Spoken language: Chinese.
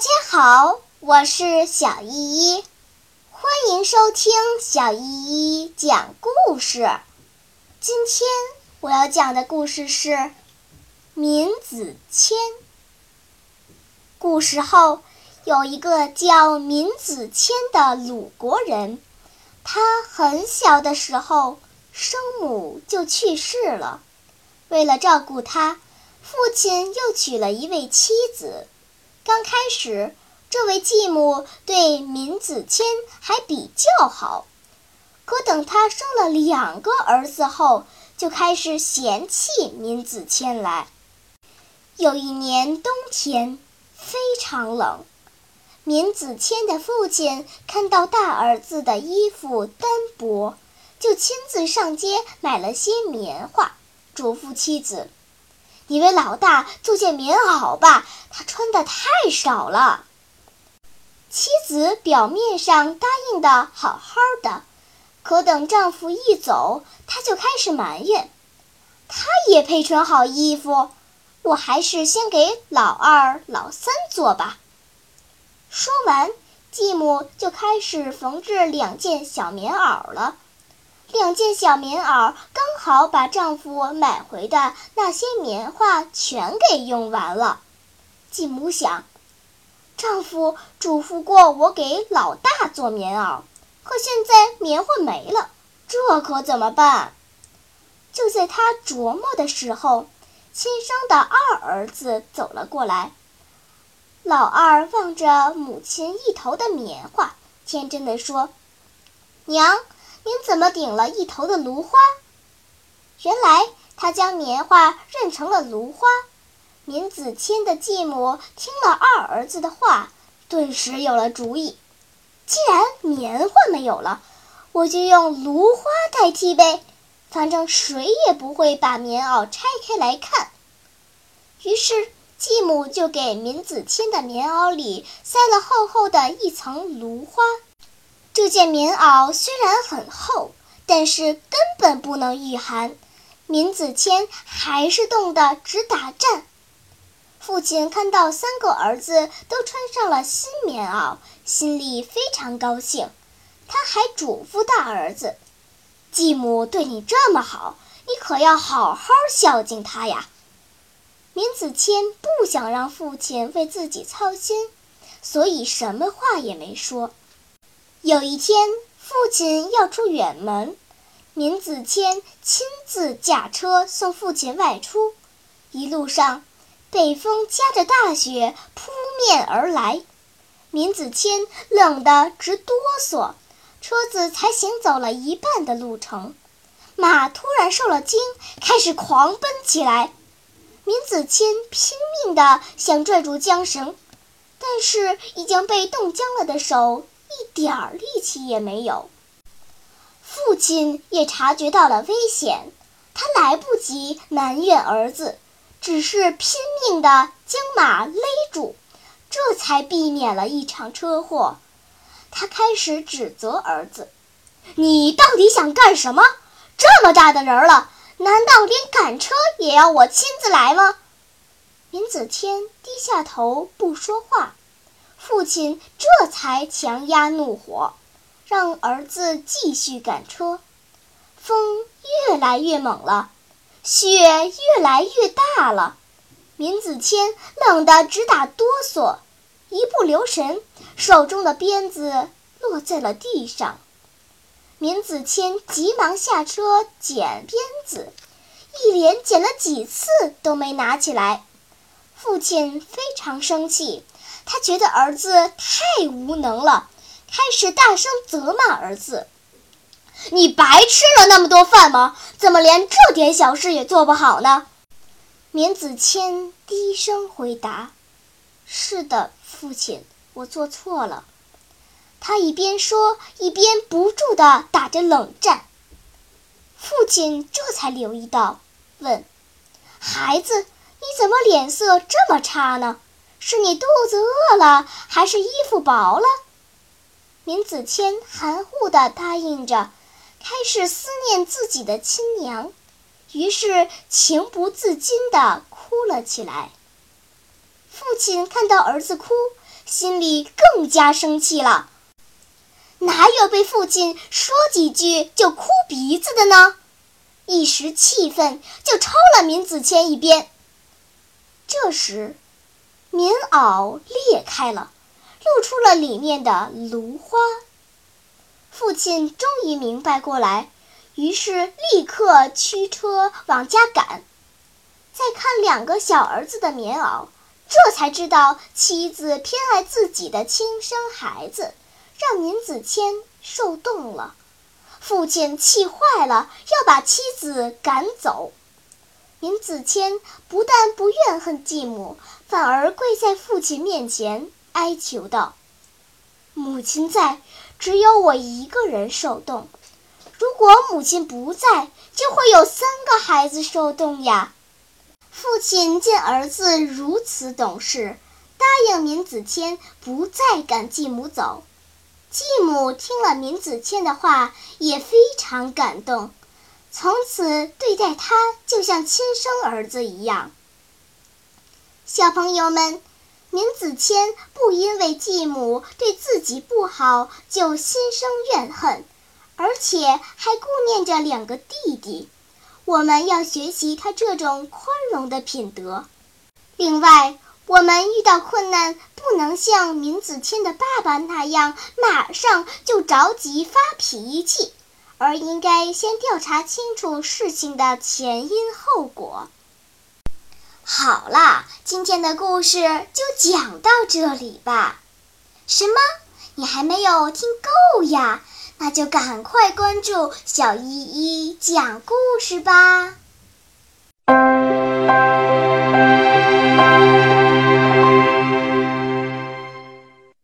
大家好，我是小依依，欢迎收听小依依讲故事。今天我要讲的故事是《闵子骞》。古时候有一个叫闵子骞的鲁国人，他很小的时候生母就去世了，为了照顾他，父亲又娶了一位妻子。刚开始，这位继母对闵子骞还比较好，可等他生了两个儿子后，就开始嫌弃闵子骞来。有一年冬天，非常冷，闵子骞的父亲看到大儿子的衣服单薄，就亲自上街买了些棉花，嘱咐妻子。你为老大做件棉袄吧，他穿的太少了。妻子表面上答应的好好的，可等丈夫一走，她就开始埋怨：“他也配穿好衣服，我还是先给老二、老三做吧。”说完，继母就开始缝制两件小棉袄了。两件小棉袄刚好把丈夫买回的那些棉花全给用完了。继母想，丈夫嘱咐过我给老大做棉袄，可现在棉花没了，这可怎么办？就在她琢磨的时候，亲生的二儿子走了过来。老二望着母亲一头的棉花，天真的说：“娘。”您怎么顶了一头的芦花？原来他将棉花认成了芦花。闵子骞的继母听了二儿子的话，顿时有了主意。既然棉花没有了，我就用芦花代替呗，反正谁也不会把棉袄拆开来看。于是继母就给闵子骞的棉袄里塞了厚厚的一层芦花。这件棉袄虽然很厚，但是根本不能御寒。闵子骞还是冻得直打颤。父亲看到三个儿子都穿上了新棉袄，心里非常高兴。他还嘱咐大儿子：“继母对你这么好，你可要好好孝敬她呀。”闵子骞不想让父亲为自己操心，所以什么话也没说。有一天，父亲要出远门，闵子骞亲自驾车送父亲外出。一路上，北风夹着大雪扑面而来，闵子骞冷得直哆嗦。车子才行走了一半的路程，马突然受了惊，开始狂奔起来。闵子骞拼命地想拽住缰绳，但是已经被冻僵了的手。一点儿力气也没有。父亲也察觉到了危险，他来不及埋怨儿子，只是拼命地将马勒住，这才避免了一场车祸。他开始指责儿子：“你到底想干什么？这么大的人了，难道连赶车也要我亲自来吗？”闵子骞低下头不说话。父亲这才强压怒火，让儿子继续赶车。风越来越猛了，雪越来越大了。闵子骞冷得直打哆嗦，一不留神，手中的鞭子落在了地上。闵子骞急忙下车捡鞭子，一连捡了几次都没拿起来。父亲非常生气。他觉得儿子太无能了，开始大声责骂儿子：“你白吃了那么多饭吗？怎么连这点小事也做不好呢？”闵子骞低声回答：“是的，父亲，我做错了。”他一边说，一边不住地打着冷战。父亲这才留意到，问：“孩子，你怎么脸色这么差呢？”是你肚子饿了，还是衣服薄了？闵子骞含糊地答应着，开始思念自己的亲娘，于是情不自禁地哭了起来。父亲看到儿子哭，心里更加生气了。哪有被父亲说几句就哭鼻子的呢？一时气愤，就抽了闵子骞一鞭。这时，棉袄裂开了，露出了里面的芦花。父亲终于明白过来，于是立刻驱车往家赶。再看两个小儿子的棉袄，这才知道妻子偏爱自己的亲生孩子。让闵子骞受冻了，父亲气坏了，要把妻子赶走。闵子骞不但不怨恨继母，反而跪在父亲面前哀求道：“母亲在，只有我一个人受冻；如果母亲不在，就会有三个孩子受冻呀。”父亲见儿子如此懂事，答应闵子骞不再赶继母走。继母听了闵子骞的话，也非常感动，从此对待他就像亲生儿子一样。小朋友们，闵子骞不因为继母对自己不好就心生怨恨，而且还顾念着两个弟弟。我们要学习他这种宽容的品德。另外，我们遇到困难，不能像闵子骞的爸爸那样马上就着急发脾气，而应该先调查清楚事情的前因后果。好啦，今天的故事就讲到这里吧。什么？你还没有听够呀？那就赶快关注小依依讲故事吧。